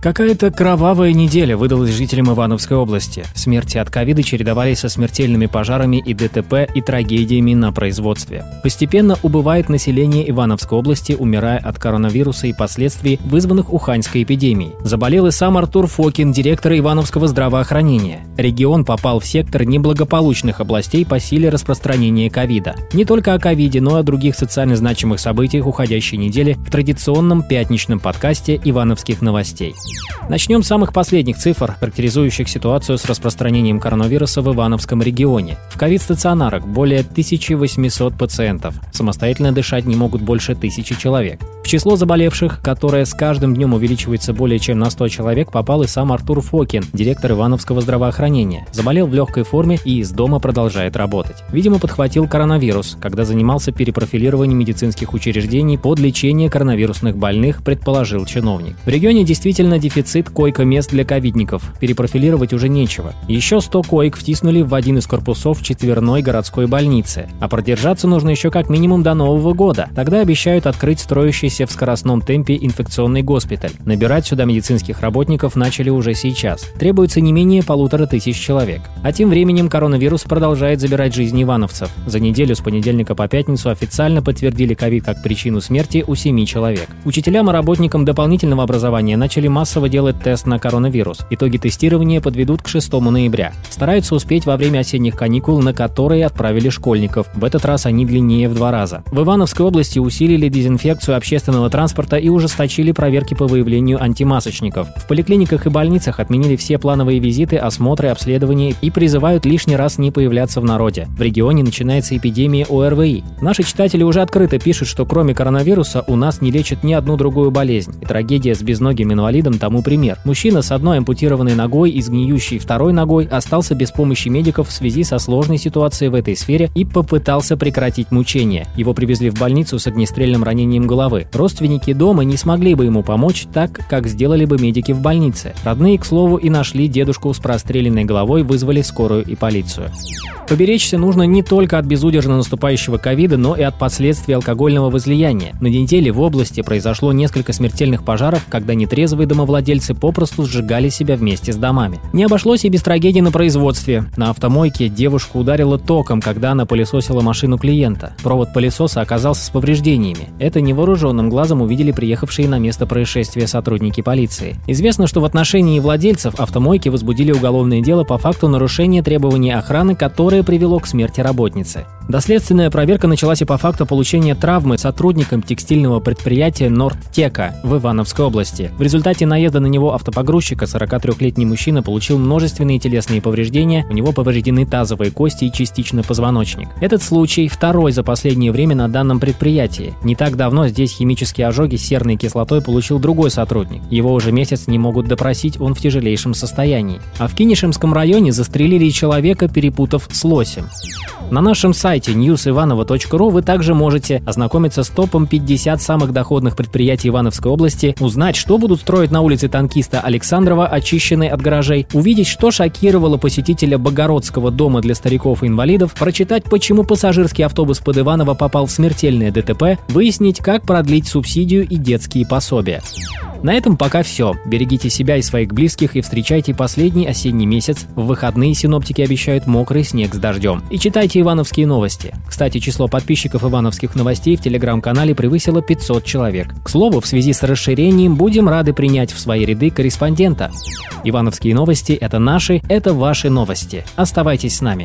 Какая-то кровавая неделя выдалась жителям Ивановской области. Смерти от ковида чередовались со смертельными пожарами и ДТП и трагедиями на производстве. Постепенно убывает население Ивановской области, умирая от коронавируса и последствий, вызванных Уханьской эпидемией. Заболел и сам Артур Фокин, директор Ивановского здравоохранения. Регион попал в сектор неблагополучных областей по силе распространения ковида. Не только о ковиде, но и о других социально значимых событиях уходящей недели в традиционном пятничном подкасте «Ивановских новостей». Начнем с самых последних цифр, характеризующих ситуацию с распространением коронавируса в Ивановском регионе. В ковид-стационарах более 1800 пациентов. Самостоятельно дышать не могут больше тысячи человек. Число заболевших, которое с каждым днем увеличивается более чем на 100 человек, попал и сам Артур Фокин, директор Ивановского здравоохранения. Заболел в легкой форме и из дома продолжает работать. Видимо, подхватил коронавирус, когда занимался перепрофилированием медицинских учреждений под лечение коронавирусных больных, предположил чиновник. В регионе действительно дефицит койко-мест для ковидников. Перепрофилировать уже нечего. Еще 100 коек втиснули в один из корпусов четверной городской больницы. А продержаться нужно еще как минимум до Нового года. Тогда обещают открыть строящийся развивающийся в скоростном темпе инфекционный госпиталь. Набирать сюда медицинских работников начали уже сейчас. Требуется не менее полутора тысяч человек. А тем временем коронавирус продолжает забирать жизни ивановцев. За неделю с понедельника по пятницу официально подтвердили ковид как причину смерти у семи человек. Учителям и работникам дополнительного образования начали массово делать тест на коронавирус. Итоги тестирования подведут к 6 ноября. Стараются успеть во время осенних каникул, на которые отправили школьников. В этот раз они длиннее в два раза. В Ивановской области усилили дезинфекцию общественного общественного транспорта и ужесточили проверки по выявлению антимасочников. В поликлиниках и больницах отменили все плановые визиты, осмотры, обследования и призывают лишний раз не появляться в народе. В регионе начинается эпидемия ОРВИ. Наши читатели уже открыто пишут, что кроме коронавируса у нас не лечат ни одну другую болезнь. И трагедия с безногим инвалидом тому пример. Мужчина с одной ампутированной ногой и с гниющей второй ногой остался без помощи медиков в связи со сложной ситуацией в этой сфере и попытался прекратить мучения. Его привезли в больницу с огнестрельным ранением головы. Родственники дома не смогли бы ему помочь так, как сделали бы медики в больнице. Родные, к слову, и нашли дедушку с простреленной головой, вызвали скорую и полицию. Поберечься нужно не только от безудержно наступающего ковида, но и от последствий алкогольного возлияния. На неделе в области произошло несколько смертельных пожаров, когда нетрезвые домовладельцы попросту сжигали себя вместе с домами. Не обошлось и без трагедии на производстве. На автомойке девушку ударило током, когда она пылесосила машину клиента. Провод пылесоса оказался с повреждениями. Это невооруженным глазом увидели приехавшие на место происшествия сотрудники полиции. Известно, что в отношении владельцев автомойки возбудили уголовное дело по факту нарушения требований охраны, которое привело к смерти работницы. Доследственная проверка началась и по факту получения травмы сотрудником текстильного предприятия Нордтека в Ивановской области. В результате наезда на него автопогрузчика 43-летний мужчина получил множественные телесные повреждения, у него повреждены тазовые кости и частично позвоночник. Этот случай второй за последнее время на данном предприятии. Не так давно здесь химические ожоги серной кислотой получил другой сотрудник. Его уже месяц не могут допросить, он в тяжелейшем состоянии. А в Кинешемском районе застрелили человека, перепутав с лосем. На нашем сайте newsivanova.ru вы также можете ознакомиться с топом 50 самых доходных предприятий Ивановской области, узнать, что будут строить на улице танкиста Александрова, очищенной от гаражей, увидеть, что шокировало посетителя Богородского дома для стариков и инвалидов, прочитать, почему пассажирский автобус под Иваново попал в смертельное ДТП, выяснить, как продлить субсидию и детские пособия. На этом пока все. Берегите себя и своих близких и встречайте последний осенний месяц. В выходные синоптики обещают мокрый снег с дождем. И читайте ивановские новости. Кстати, число подписчиков ивановских новостей в телеграм-канале превысило 500 человек. К слову, в связи с расширением будем рады принять в свои ряды корреспондента. Ивановские новости – это наши, это ваши новости. Оставайтесь с нами.